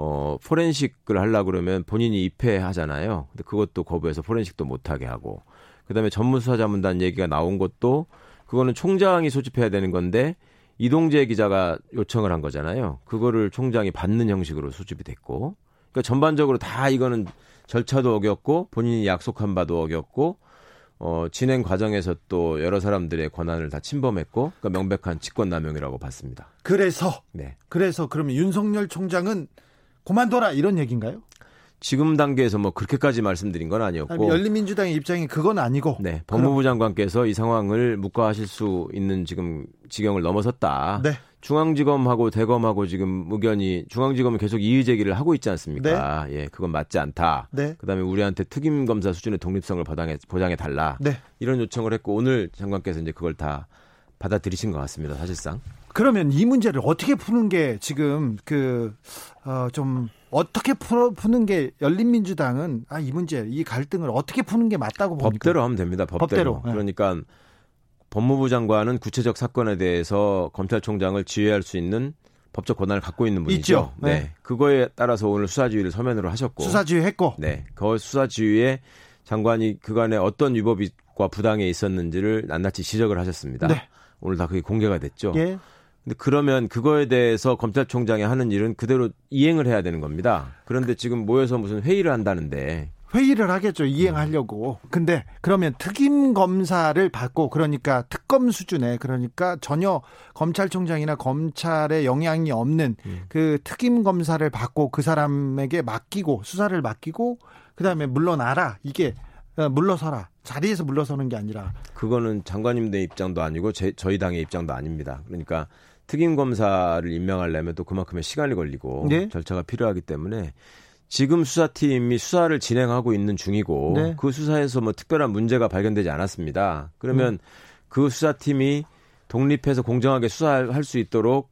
어, 포렌식을 하려 그러면 본인이 입회하잖아요. 근데 그것도 거부해서 포렌식도 못 하게 하고. 그 다음에 전문수사자문단 얘기가 나온 것도 그거는 총장이 소집해야 되는 건데 이동재 기자가 요청을 한 거잖아요. 그거를 총장이 받는 형식으로 소집이 됐고. 그러니까 전반적으로 다 이거는 절차도 어겼고 본인이 약속한 바도 어겼고 어, 진행 과정에서 또 여러 사람들의 권한을 다 침범했고, 그러니까 명백한 직권남용이라고 봤습니다. 그래서, 네. 그래서 그러면 윤석열 총장은 그만둬라 이런 얘기인가요? 지금 단계에서 뭐 그렇게까지 말씀드린 건 아니었고 아니, 열린민주당의 입장이 그건 아니고 네 법무부 장관께서 이 상황을 묵과하실 수 있는 지금 지경을 넘어섰다. 네. 중앙지검하고 대검하고 지금 의견이 중앙지검은 계속 이의 제기를 하고 있지 않습니까? 네. 예, 그건 맞지 않다. 네. 그다음에 우리한테 특임 검사 수준의 독립성을 보장해 보장해 달라. 네. 이런 요청을 했고 오늘 장관께서 이제 그걸 다 받아들이신 것 같습니다. 사실상. 그러면 이 문제를 어떻게 푸는 게 지금 그어좀 어떻게 풀어 푸는 게 열린민주당은 아 이 문제 이 갈등을 어떻게 푸는 게 맞다고 봅니까? 법대로 하면 됩니다. 법대로. 법대로. 네. 그러니까 법무부 장관은 구체적 사건에 대해서 검찰총장을 지휘할 수 있는 법적 권한을 갖고 있는 분이죠. 있죠. 네. 네. 그거에 따라서 오늘 수사지휘를 서면으로 하셨고 수사지휘 했고 네. 그 수사지휘에 장관이 그간에 어떤 위법과 부당에 있었는지를 낱낱이 지적을 하셨습니다. 네. 오늘 다 그게 공개가 됐죠. 예. 근데 그러면 그거에 대해서 검찰총장이 하는 일은 그대로 이행을 해야 되는 겁니다. 그런데 지금 모여서 무슨 회의를 한다는데 회의를 하겠죠. 이행하려고. 근데 그러면 특임 검사를 받고 그러니까 특검 수준에 그러니까 전혀 검찰총장이나 검찰에 영향이 없는 음. 그 특임 검사를 받고 그 사람에게 맡기고 수사를 맡기고 그다음에 물러나라. 이게 어, 물러서라. 자리에서 물러서는 게 아니라 그거는 장관님의 입장도 아니고 제, 저희 당의 입장도 아닙니다. 그러니까 특임 검사를 임명하려면 또 그만큼의 시간이 걸리고 네? 절차가 필요하기 때문에 지금 수사팀이 수사를 진행하고 있는 중이고 네. 그 수사에서 뭐 특별한 문제가 발견되지 않았습니다. 그러면 음. 그 수사팀이 독립해서 공정하게 수사할 수 있도록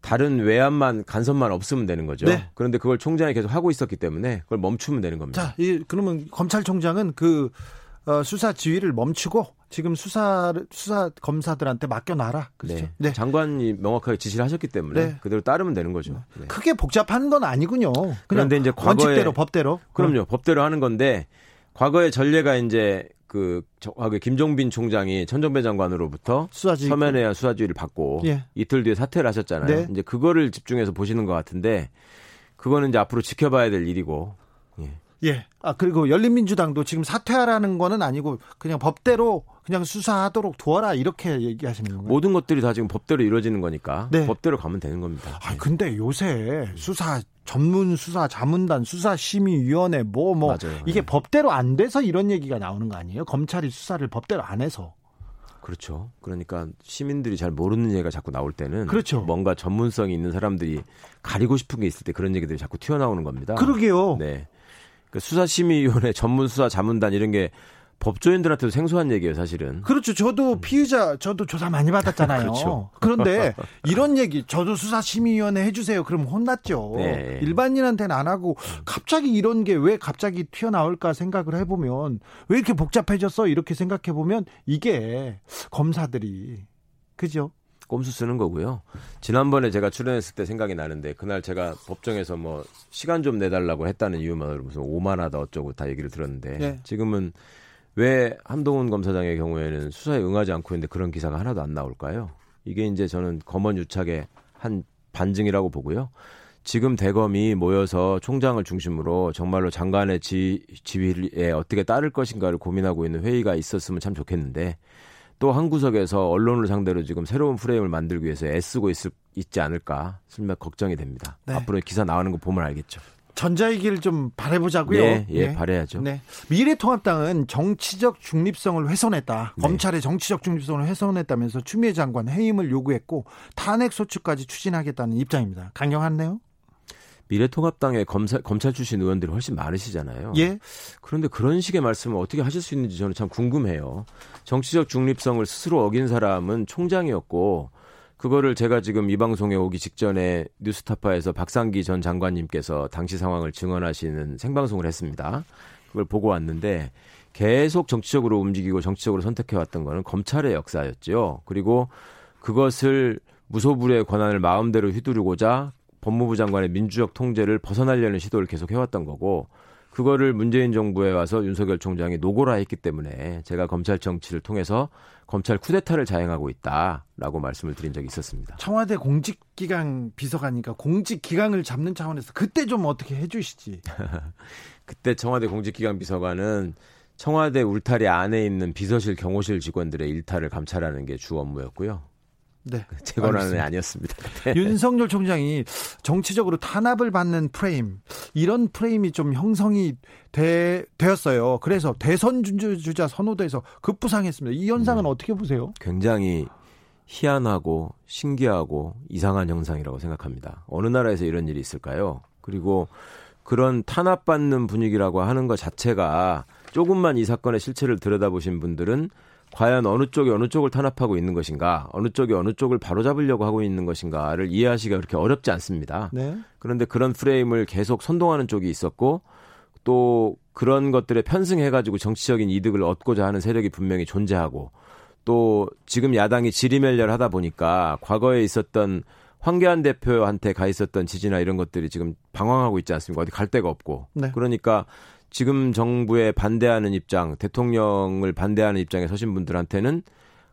다른 외압만 간섭만 없으면 되는 거죠. 네. 그런데 그걸 총장이 계속 하고 있었기 때문에 그걸 멈추면 되는 겁니다. 자, 이, 그러면 검찰총장은 그 어, 수사 지휘를 멈추고 지금 수사 수사 검사들한테 맡겨놔라. 그렇죠. 네. 네. 장관이 명확하게 지시를 하셨기 때문에 네. 그대로 따르면 되는 거죠. 네. 크게 복잡한 건 아니군요. 그런데 이제 과거에 원칙대로 법대로. 그럼요. 어. 법대로 하는 건데 과거의 전례가 이제 그 김종빈 총장이 천정배 장관으로부터 수사지 서면에 수사지휘를 받고 예. 이틀 뒤에 사퇴를 하셨잖아요. 네. 이제 그거를 집중해서 보시는 것 같은데 그거는 이제 앞으로 지켜봐야 될 일이고. 예. 예. 아 그리고 열린민주당도 지금 사퇴하라는 거는 아니고 그냥 법대로 그냥 수사하도록 도와라 이렇게 얘기하시는 거예요. 모든 것들이 다 지금 법대로 이루어지는 거니까 네. 법대로 가면 되는 겁니다. 아 근데 요새 수사 전문 수사 자문단 수사 심의 위원회 뭐뭐 뭐 이게 네. 법대로 안 돼서 이런 얘기가 나오는 거 아니에요? 검찰이 수사를 법대로 안 해서. 그렇죠. 그러니까 시민들이 잘 모르는 얘기가 자꾸 나올 때는 그렇죠. 뭔가 전문성이 있는 사람들이 가리고 싶은 게 있을 때 그런 얘기들이 자꾸 튀어나오는 겁니다. 그러게요. 네. 그 수사심의위원회 전문 수사 자문단 이런 게 법조인들한테도 생소한 얘기예요, 사실은. 그렇죠. 저도 음. 피의자, 저도 조사 많이 받았잖아요. 그렇죠. 그런데 이런 얘기, 저도 수사심의위원회 해주세요. 그럼 혼났죠. 네. 일반인한테는 안 하고 갑자기 이런 게 왜 갑자기 튀어나올까 생각을 해보면 왜 이렇게 복잡해졌어? 이렇게 생각해보면 이게 검사들이, 그죠? 꼼수 쓰는 거고요. 지난번에 제가 출연했을 때 생각이 나는데 그날 제가 법정에서 뭐 시간 좀 내달라고 했다는 이유만으로 무슨 오만하다 어쩌고 다 얘기를 들었는데 네. 지금은 왜 한동훈 검사장의 경우에는 수사에 응하지 않고 있는데 그런 기사가 하나도 안 나올까요? 이게 이제 저는 검언 유착의 한 반증이라고 보고요. 지금 대검이 모여서 총장을 중심으로 정말로 장관의 지, 지휘에 어떻게 따를 것인가를 고민하고 있는 회의가 있었으면 참 좋겠는데 또 한 구석에서 언론을 상대로 지금 새로운 프레임을 만들기 위해서 애쓰고 있을, 있지 않을까 슬쩍 걱정이 됩니다. 네. 앞으로 기사 나오는 거 보면 알겠죠. 전자이기를 좀 바래보자고요. 네, 예, 네. 바래야죠. 네. 미래통합당은 정치적 중립성을 훼손했다. 네. 검찰의 정치적 중립성을 훼손했다면서 추미애 장관 해임을 요구했고 탄핵 소추까지 추진하겠다는 입장입니다. 강경한데요? 미래통합당의 검사, 검찰 출신 의원들이 훨씬 많으시잖아요. 예. 그런데 그런 식의 말씀을 어떻게 하실 수 있는지 저는 참 궁금해요. 정치적 중립성을 스스로 어긴 사람은 총장이었고 그거를 제가 지금 이 방송에 오기 직전에 뉴스타파에서 박상기 전 장관님께서 당시 상황을 증언하시는 생방송을 했습니다. 그걸 보고 왔는데 계속 정치적으로 움직이고 정치적으로 선택해왔던 거는 검찰의 역사였죠. 그리고 그것을 무소불위의 권한을 마음대로 휘두르고자 법무부 장관의 민주적 통제를 벗어나려는 시도를 계속 해왔던 거고 그거를 문재인 정부에 와서 윤석열 총장이 노고라 했기 때문에 제가 검찰 정치를 통해서 검찰 쿠데타를 자행하고 있다라고 말씀을 드린 적이 있었습니다. 청와대 공직기강 비서관이니까 공직기강을 잡는 차원에서 그때 좀 어떻게 해주시지. 그때 청와대 공직기강 비서관은 청와대 울타리 안에 있는 비서실 경호실 직원들의 일탈을 감찰하는 게 주 업무였고요. 네. 제 권한은 아니었습니다. 네. 윤석열 총장이 정치적으로 탄압을 받는 프레임 이런 프레임이 좀 형성이 되, 되었어요. 그래서 대선 주자 선호도에서 급부상했습니다. 이 현상은 음, 어떻게 보세요? 굉장히 희한하고 신기하고 이상한 현상이라고 생각합니다. 어느 나라에서 이런 일이 있을까요? 그리고 그런 탄압받는 분위기라고 하는 것 자체가 조금만 이 사건의 실체를 들여다보신 분들은 과연 어느 쪽이 어느 쪽을 탄압하고 있는 것인가, 어느 쪽이 어느 쪽을 바로잡으려고 하고 있는 것인가를 이해하시기가 그렇게 어렵지 않습니다. 네. 그런데 그런 프레임을 계속 선동하는 쪽이 있었고 또 그런 것들에 편승해가지고 정치적인 이득을 얻고자 하는 세력이 분명히 존재하고 또 지금 야당이 지리멸렬하다 보니까 과거에 있었던 황교안 대표한테 가 있었던 지지나 이런 것들이 지금 방황하고 있지 않습니까? 어디 갈 데가 없고. 네. 그러니까 지금 정부에 반대하는 입장, 대통령을 반대하는 입장에 서신 분들한테는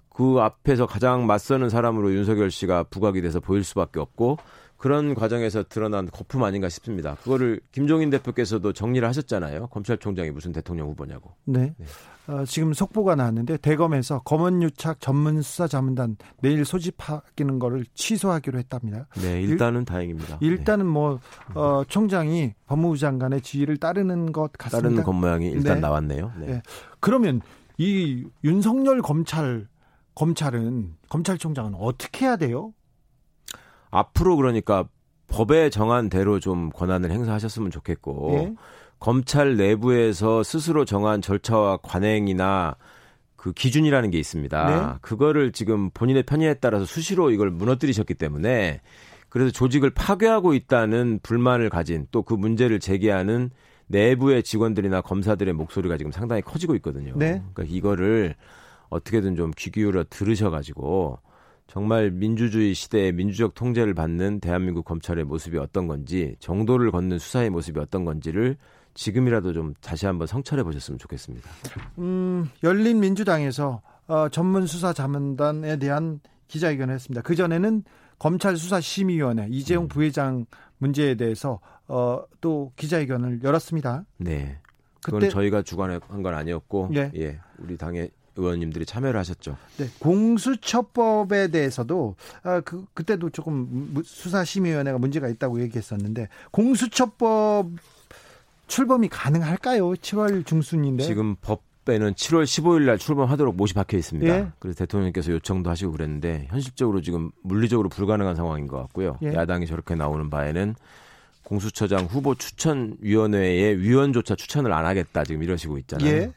그 앞에서 가장 맞서는 사람으로 윤석열 씨가 부각이 돼서 보일 수밖에 없고 그런 과정에서 드러난 거품 아닌가 싶습니다. 그거를 김종인 대표께서도 정리를 하셨잖아요. 검찰총장이 무슨 대통령 후보냐고. 네. 네. 어, 지금 속보가 나왔는데 대검에서 검언유착 전문 수사자문단 내일 소집하기는 거를 취소하기로 했답니다. 네, 일단은 일, 다행입니다. 일단은 뭐 어, 총장이 법무부 장관의 지휘를 따르는 것 같습니다. 따르는 것 모양이 일단 네. 나왔네요. 네. 네. 그러면 이 윤석열 검찰 검찰은 검찰총장은 어떻게 해야 돼요? 앞으로 그러니까 법에 정한 대로 좀 권한을 행사하셨으면 좋겠고 예? 검찰 내부에서 스스로 정한 절차와 관행이나 그 기준이라는 게 있습니다. 네? 그거를 지금 본인의 편의에 따라서 수시로 이걸 무너뜨리셨기 때문에 그래서 조직을 파괴하고 있다는 불만을 가진 또 그 문제를 제기하는 내부의 직원들이나 검사들의 목소리가 지금 상당히 커지고 있거든요. 네? 그러니까 이거를 어떻게든 좀 귀 기울여 들으셔가지고 정말 민주주의 시대에 민주적 통제를 받는 대한민국 검찰의 모습이 어떤 건지 정도를 걷는 수사의 모습이 어떤 건지를 지금이라도 좀 다시 한번 성찰해 보셨으면 좋겠습니다. 음, 열린 민주당에서 어, 전문 수사 자문단에 대한 기자회견을 했습니다. 그 전에는 검찰 수사 심의위원회 이재용 음. 부회장 문제에 대해서 어, 또 기자회견을 열었습니다. 네. 그건 저희가 주관한 건 아니었고, 예. 예, 우리 당의 의원님들이 참여를 하셨죠. 네, 공수처법에 대해서도 아, 그 그때도 조금 수사심의위원회가 문제가 있다고 얘기했었는데 공수처법 출범이 가능할까요? 7월 중순인데 지금 법에는 7월 15일 날 출범하도록 못이 박혀 있습니다. 예? 그래서 대통령께서 요청도 하시고 그랬는데 현실적으로 지금 물리적으로 불가능한 상황인 것 같고요. 예? 야당이 저렇게 나오는 바에는 공수처장 후보 추천위원회의 위원조차 추천을 안 하겠다 지금 이러시고 있잖아요. 예?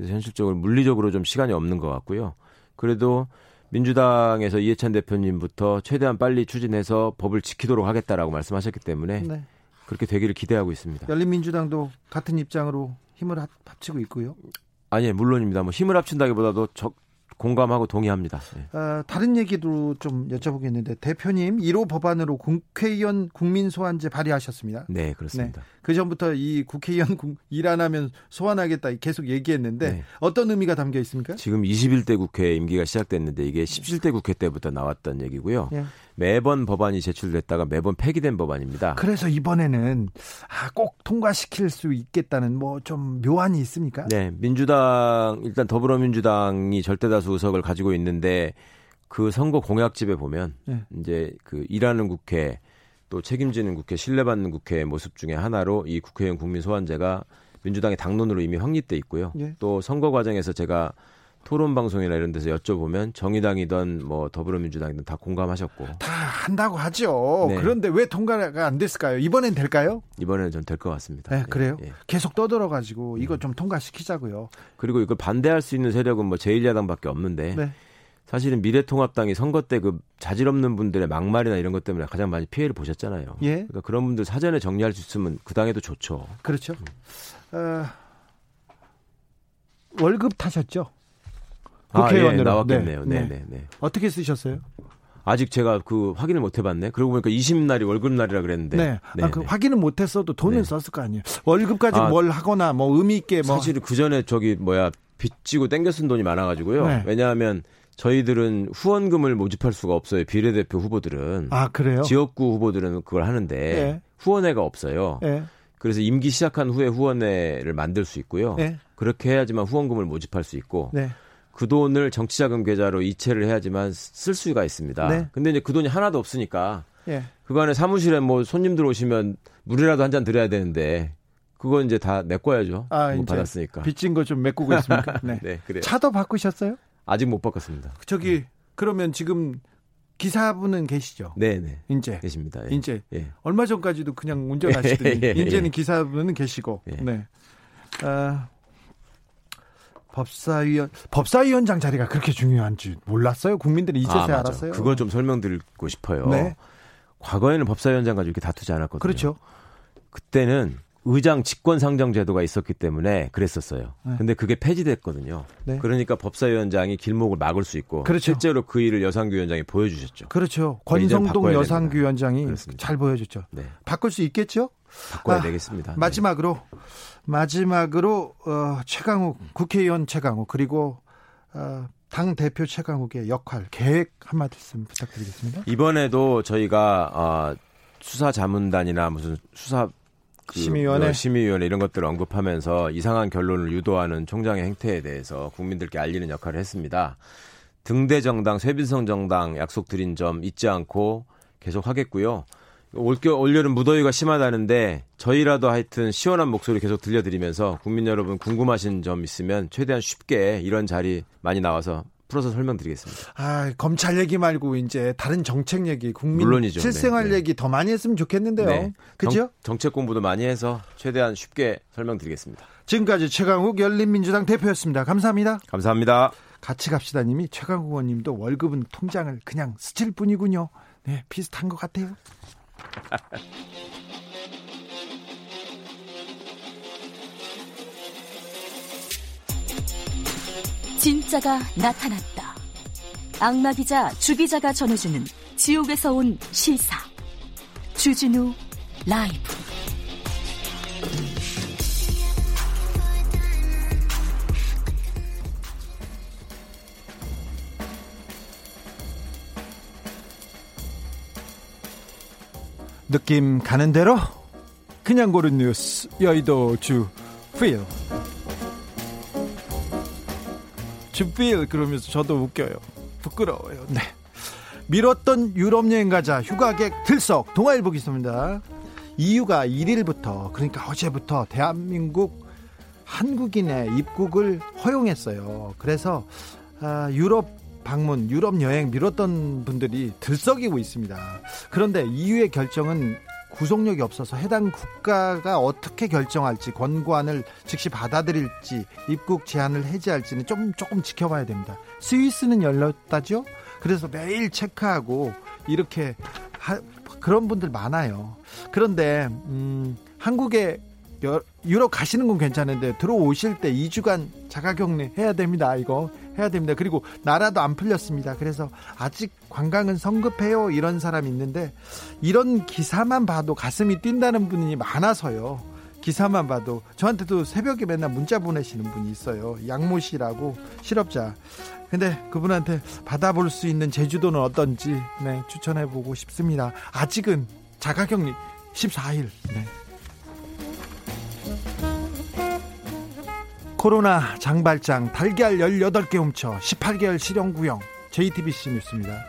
그래서 현실적으로 물리적으로 좀 시간이 없는 것 같고요. 그래도 민주당에서 이해찬 대표님부터 최대한 빨리 추진해서 법을 지키도록 하겠다라고 말씀하셨기 때문에 네. 그렇게 되기를 기대하고 있습니다. 열린민주당도 같은 입장으로 힘을 합치고 있고요. 아니, 물론입니다. 뭐 힘을 합친다기보다도 적, 공감하고 동의합니다. 네. 어, 다른 얘기도 좀 여쭤보겠는데 대표님 1호 법안으로 국회의원 국민 소환제 발의하셨습니다. 네, 그렇습니다. 네. 그 전부터 이 국회의원 일 안 하면 소환하겠다 계속 얘기했는데 네. 어떤 의미가 담겨 있습니까? 지금 21대 국회 임기가 시작됐는데 이게 17대 국회 때부터 나왔던 얘기고요. 네. 매번 법안이 제출됐다가 매번 폐기된 법안입니다. 그래서 이번에는 아, 꼭 통과시킬 수 있겠다는 뭐 좀 묘안이 있습니까? 네, 민주당 일단 더불어민주당이 절대다수 의석을 가지고 있는데 그 선거 공약집에 보면 네. 이제 그 일하는 국회 또 책임지는 국회, 신뢰받는 국회의 모습 중에 하나로 이 국회의원 국민 소환제가 민주당의 당론으로 이미 확립돼 있고요. 예. 또 선거 과정에서 제가 토론 방송이나 이런 데서 여쭤보면 정의당이든 뭐 더불어민주당이든 다 공감하셨고 다 한다고 하죠. 네. 그런데 왜 통과가 안 됐을까요? 이번엔 될까요? 이번에는 전 될 것 같습니다. 네, 그래요? 예. 계속 떠들어 가지고 이거 음. 좀 통과시키자고요. 그리고 이걸 반대할 수 있는 세력은 뭐 제1야당밖에 없는데 네. 사실은 미래통합당이 선거 때 그 자질 없는 분들의 막말이나 이런 것 때문에 가장 많이 피해를 보셨잖아요. 예. 그러니까 그런 분들 사전에 정리할 수 있으면 그 당에도 좋죠. 그렇죠. 음. 어, 월급 타셨죠? 국회의원으로 아, 예, 나왔겠네요. 네, 네, 네. 네. 어떻게 쓰셨어요? 아직 제가 그 확인을 못 해봤네. 그러고 보니까 20날이 월급날이라 그랬는데. 네. 네, 아, 그 네. 확인을 못했어도 돈을 네. 썼을 거 아니에요. 월급까지 아, 뭘 하거나 뭐 의미 있게 뭐. 사실 그 전에 저기 뭐야 빚지고 땡겨 쓴 돈이 많아가지고요. 네. 왜냐하면 저희들은 후원금을 모집할 수가 없어요. 비례대표 후보들은. 아 그래요? 지역구 후보들은 그걸 하는데 네. 후원회가 없어요. 네. 그래서 임기 시작한 후에 후원회를 만들 수 있고요. 네. 그렇게 해야지만 후원금을 모집할 수 있고 네. 그 돈을 정치자금 계좌로 이체를 해야지만 쓸 수가 있습니다. 네. 근데 이제 그 돈이 하나도 없으니까 예. 그간에 사무실에 뭐 손님들 오시면 물이라도 한 잔 드려야 되는데 그건 이제 다 메꿔야죠. 아, 이제 받았으니까. 빚진 거 좀 메꾸고 있습니까? 네. 네, 그래요. 차도 바꾸셨어요? 아직 못 바꿨습니다. 저기 네. 그러면 지금 기사분은 계시죠? 네, 네. 인제 계십니다. 예. 인제 예. 얼마 전까지도 그냥 운전하시더니 예. 인제는 기사분은 계시고. 예. 네. 아, 법사위원 법사위원장 자리가 그렇게 중요한지 몰랐어요. 국민들이 이제서야 아, 알았어요. 그걸 좀 설명드리고 싶어요. 네. 과거에는 법사위원장 가지고 이렇게 다투지 않았거든요. 그렇죠. 그때는 의장 직권 상정 제도가 있었기 때문에 그랬었어요. 네. 근데 그게 폐지됐거든요. 네. 그러니까 법사위원장이 길목을 막을 수 있고 그렇죠. 실제로 그 일을 여상규 위원장이 보여주셨죠. 그렇죠. 그러니까 권성동 여상규 위원장이 잘 보여줬죠. 네. 바꿀 수 있겠죠? 바꿔야 아, 되겠습니다. 네. 마지막으로 마지막으로 어, 최강욱 국회의원 최강욱 그리고 어, 당 대표 최강욱의 역할 계획 한 말씀 부탁드리겠습니다. 이번에도 저희가 어, 수사 자문단이나 무슨 수사 그 심의위원회 뭐 심의위원회 이런 것들을 언급하면서 이상한 결론을 유도하는 총장의 행태에 대해서 국민들께 알리는 역할을 했습니다. 등대 정당, 쇠빈성 정당 약속 드린 점 잊지 않고 계속 하겠고요. 올겨 올여름 무더위가 심하다는데 저희라도 하여튼 시원한 목소리 계속 들려드리면서 국민 여러분 궁금하신 점 있으면 최대한 쉽게 이런 자리 많이 나와서 풀어서 설명드리겠습니다. 아, 검찰 얘기 말고 이제 다른 정책 얘기, 국민 물론이죠. 실생활 네, 네. 얘기 더 많이 했으면 좋겠는데요. 네. 그죠? 정책 공부도 많이 해서 최대한 쉽게 설명드리겠습니다. 지금까지 최강욱 열린민주당 대표였습니다. 감사합니다. 감사합니다. 같이 갑시다 님이 최강욱 의원님도 월급은 통장을 그냥 스칠 뿐이군요. 네, 비슷한 것 같아요. 진짜가 나타났다. 악마 기자 주 기자가 전해주는 지옥에서 온 실사. 주진우 라이브. 느낌 가는 대로 그냥 고른 뉴스 여의도 주 필. 주필 그러면서 저도 웃겨요. 부끄러워요. 네. 미뤘던 유럽 여행 가자 휴가객 들썩 동아일보 기사입니다. 이유가 1일부터 그러니까 어제부터 대한민국 한국인의 입국을 허용했어요. 그래서 아, 유럽 방문, 유럽 여행 미뤘던 분들이 들썩이고 있습니다. 그런데 EU의 결정은 구속력이 없어서 해당 국가가 어떻게 결정할지 권고안을 즉시 받아들일지 입국 제한을 해제할지는 좀 조금 지켜봐야 됩니다. 스위스는 열렸다죠. 그래서 매일 체크하고 이렇게 하, 그런 분들 많아요. 그런데 음, 한국에 유럽 가시는 건 괜찮은데 들어오실 때 2주간 자가격리 해야 됩니다. 이거 해야 됩니다. 그리고 나라도 안 풀렸습니다. 그래서 아직 관광은 성급해요. 이런 사람이 있는데 이런 기사만 봐도 가슴이 뛴다는 분이 많아서요. 기사만 봐도 저한테도 새벽에 맨날 문자 보내시는 분이 있어요. 양모 씨라고 실업자. 근데 그분한테 받아볼 수 있는 제주도는 어떤지 네, 추천해 보고 싶습니다. 아직은 자가격리 14일. 네. 코로나 장발장 달걀 18개 훔쳐 18개월 실형구형 JTBC 뉴스입니다.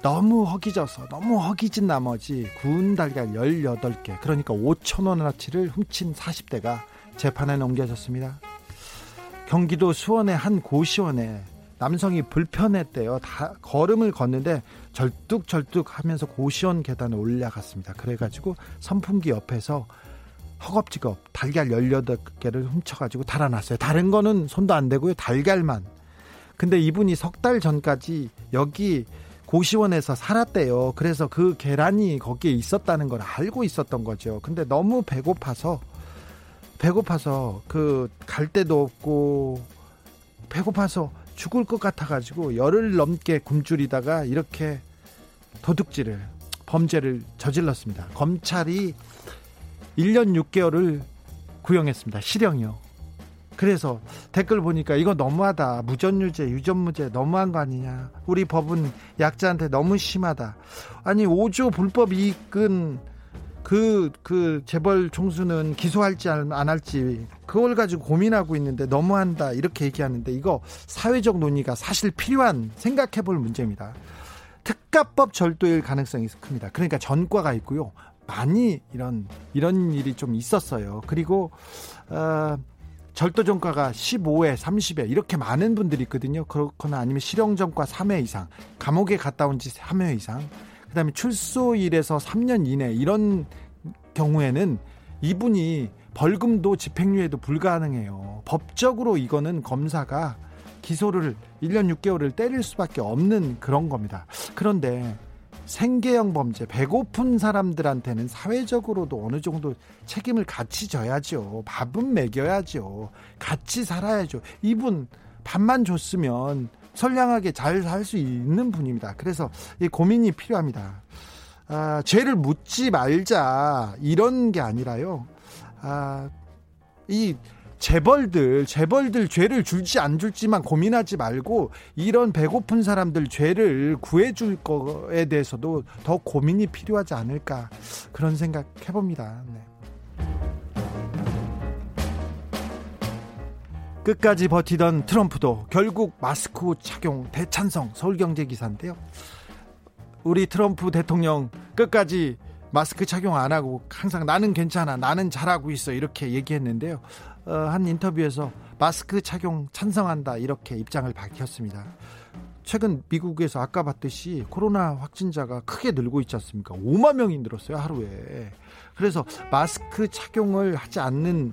너무 허기져서 너무 허기진 나머지 구운 달걀 18개 그러니까 5천원어치를 훔친 40대가 재판에 넘겨졌습니다. 경기도 수원의 한 고시원에 남성이 불편했대요. 다 걸음을 걷는데 절뚝절뚝 하면서 고시원 계단에 올라갔습니다. 그래가지고 선풍기 옆에서 허겁지겁 달걀 18개를 훔쳐가지고 달아났어요. 다른 거는 손도 안 대고요. 달걀만. 근데 이분이 석 달 전까지 여기 고시원에서 살았대요. 그래서 그 계란이 거기에 있었다는 걸 알고 있었던 거죠. 근데 너무 배고파서 배고파서 그 갈 데도 없고 배고파서 죽을 것 같아가지고 열흘 넘게 굶주리다가 이렇게 도둑질을 범죄를 저질렀습니다. 검찰이 1년 6개월을 구형했습니다. 실형이요. 그래서 댓글 보니까 이거 너무하다. 무전유죄, 유전무죄 너무한 거 아니냐. 우리 법은 약자한테 너무 심하다. 아니 5조 불법 이익은 그, 그 재벌 총수는 기소할지 안 할지 그걸 가지고 고민하고 있는데 너무한다. 이렇게 얘기하는데 이거 사회적 논의가 사실 필요한 생각해 볼 문제입니다. 특가법 절도일 가능성이 큽니다. 그러니까 전과가 있고요. 많이 이런 이런 일이 좀 있었어요. 그리고 어, 절도 전과가 15회, 30회 이렇게 많은 분들이 있거든요. 그렇거나 아니면 실형 전과 3회 이상, 감옥에 갔다 온 지 3회 이상, 그다음에 출소일에서 3년 이내 이런 경우에는 이분이 벌금도 집행유예도 불가능해요. 법적으로 이거는 검사가 기소를 1년 6개월을 때릴 수밖에 없는 그런 겁니다. 그런데 생계형 범죄, 배고픈 사람들한테는 사회적으로도 어느 정도 책임을 같이 져야죠. 밥은 먹여야죠. 같이 살아야죠. 이분 밥만 줬으면 선량하게 잘 살 수 있는 분입니다. 그래서 이 고민이 필요합니다. 아, 죄를 묻지 말자 이런 게 아니라요. 아, 이 재벌들 재벌들 죄를 줄지 안 줄지만 고민하지 말고 이런 배고픈 사람들 죄를 구해줄 거에 대해서도 더 고민이 필요하지 않을까 그런 생각 해봅니다. 네. 끝까지 버티던 트럼프도 결국 마스크 착용 대찬성 서울경제 기사인데요. 우리 트럼프 대통령 끝까지 마스크 착용 안 하고 항상 나는 괜찮아 나는 잘하고 있어 이렇게 얘기했는데요 어, 한 인터뷰에서 마스크 착용 찬성한다 이렇게 입장을 밝혔습니다 최근 미국에서 아까 봤듯이 코로나 확진자가 크게 늘고 있지 않습니까 5만 명이 늘었어요 하루에 그래서 마스크 착용을 하지 않는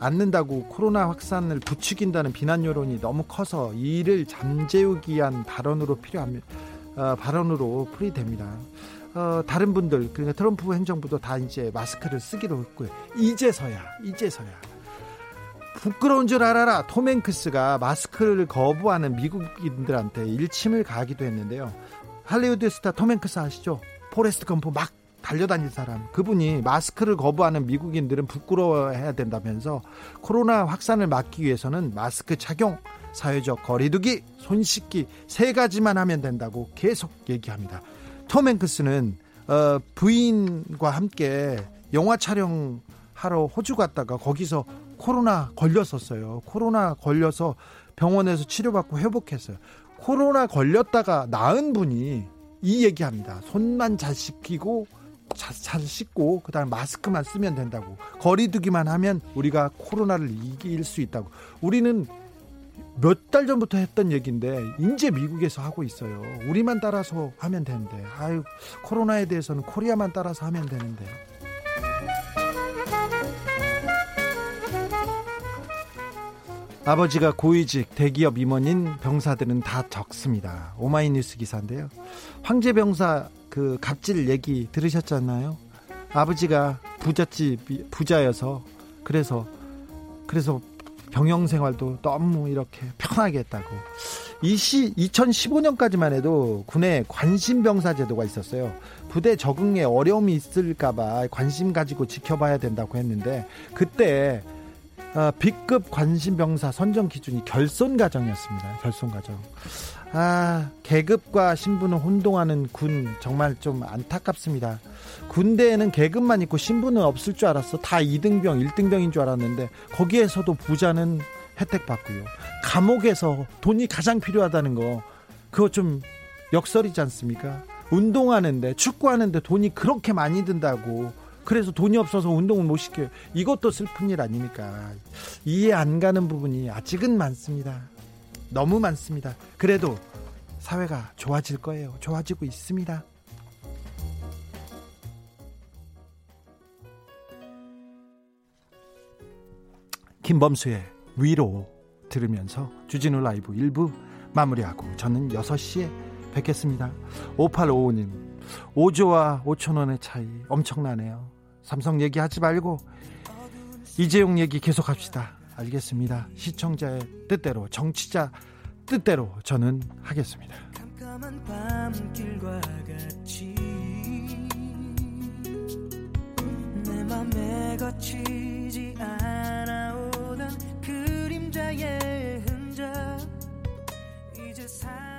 않는다고 코로나 확산을 부추긴다는 비난 여론이 너무 커서 이를 잠재우기 위한 발언으로 필요합니다. 어, 발언으로 풀이됩니다. 어, 다른 분들 그러니까 트럼프 행정부도 다 이제 마스크를 쓰기로 했고요. 이제서야 이제서야 부끄러운 줄 알아라 톰 행크스가 마스크를 거부하는 미국인들한테 일침을 가기도 했는데요. 할리우드 스타 톰 행크스 아시죠? 포레스트 검프 막 달려다닐 사람 그분이 마스크를 거부하는 미국인들은 부끄러워해야 된다면서 코로나 확산을 막기 위해서는 마스크 착용 사회적 거리두기, 손 씻기 세 가지만 하면 된다고 계속 얘기합니다. 톰 행크스는 어, 부인과 함께 영화 촬영하러 호주 갔다가 거기서 코로나 걸렸었어요. 코로나 걸려서 병원에서 치료받고 회복했어요. 코로나 걸렸다가 나은 분이 이 얘기합니다. 손만 잘 씻기고 잘, 잘 씻고 그다음 마스크만 쓰면 된다고 거리두기만 하면 우리가 코로나를 이길 수 있다고 우리는 몇 달 전부터 했던 얘기인데 이제 미국에서 하고 있어요. 우리만 따라서 하면 되는데. 아유, 코로나에 대해서는 코리아만 따라서 하면 되는데. 아버지가 고위직 대기업 임원인 병사들은 다 적습니다. 오마이뉴스 기사인데요. 황제 병사 그 갑질 얘기 들으셨잖아요. 아버지가 부잣집 부자여서 그래서 그래서 병영 생활도 너무 이렇게 편하게 했다고. 이시 2015년까지만 해도 군에 관심병사 제도가 있었어요. 부대 적응에 어려움이 있을까봐 관심 가지고 지켜봐야 된다고 했는데 그때 어, B급 관심병사 선정 기준이 결손 과정이었습니다. 결손 과정. 아, 계급과 신분을 혼동하는 군 정말 좀 안타깝습니다. 군대에는 계급만 있고 신분은 없을 줄 알았어. 다 2등병, 1등병인 줄 알았는데 거기에서도 부자는 혜택 받고요. 감옥에서 돈이 가장 필요하다는 거 그거 좀 역설이지 않습니까? 운동하는데 축구하는데 돈이 그렇게 많이 든다고 그래서 돈이 없어서 운동을 못 시켜요. 이것도 슬픈 일 아닙니까? 이해 안 가는 부분이 아직은 많습니다. 너무 많습니다. 그래도 사회가 좋아질 거예요. 좋아지고 있습니다. 김범수의 위로 들으면서 주진우 라이브 1부 마무리하고 저는 6시에 뵙겠습니다. 5855님 5조와 5천원의 차이 엄청나네요. 삼성 얘기하지 말고 이재용 얘기 계속합시다. 알겠습니다. 시청자의 뜻대로 정치자 뜻대로 저는 하겠습니다. 이제 사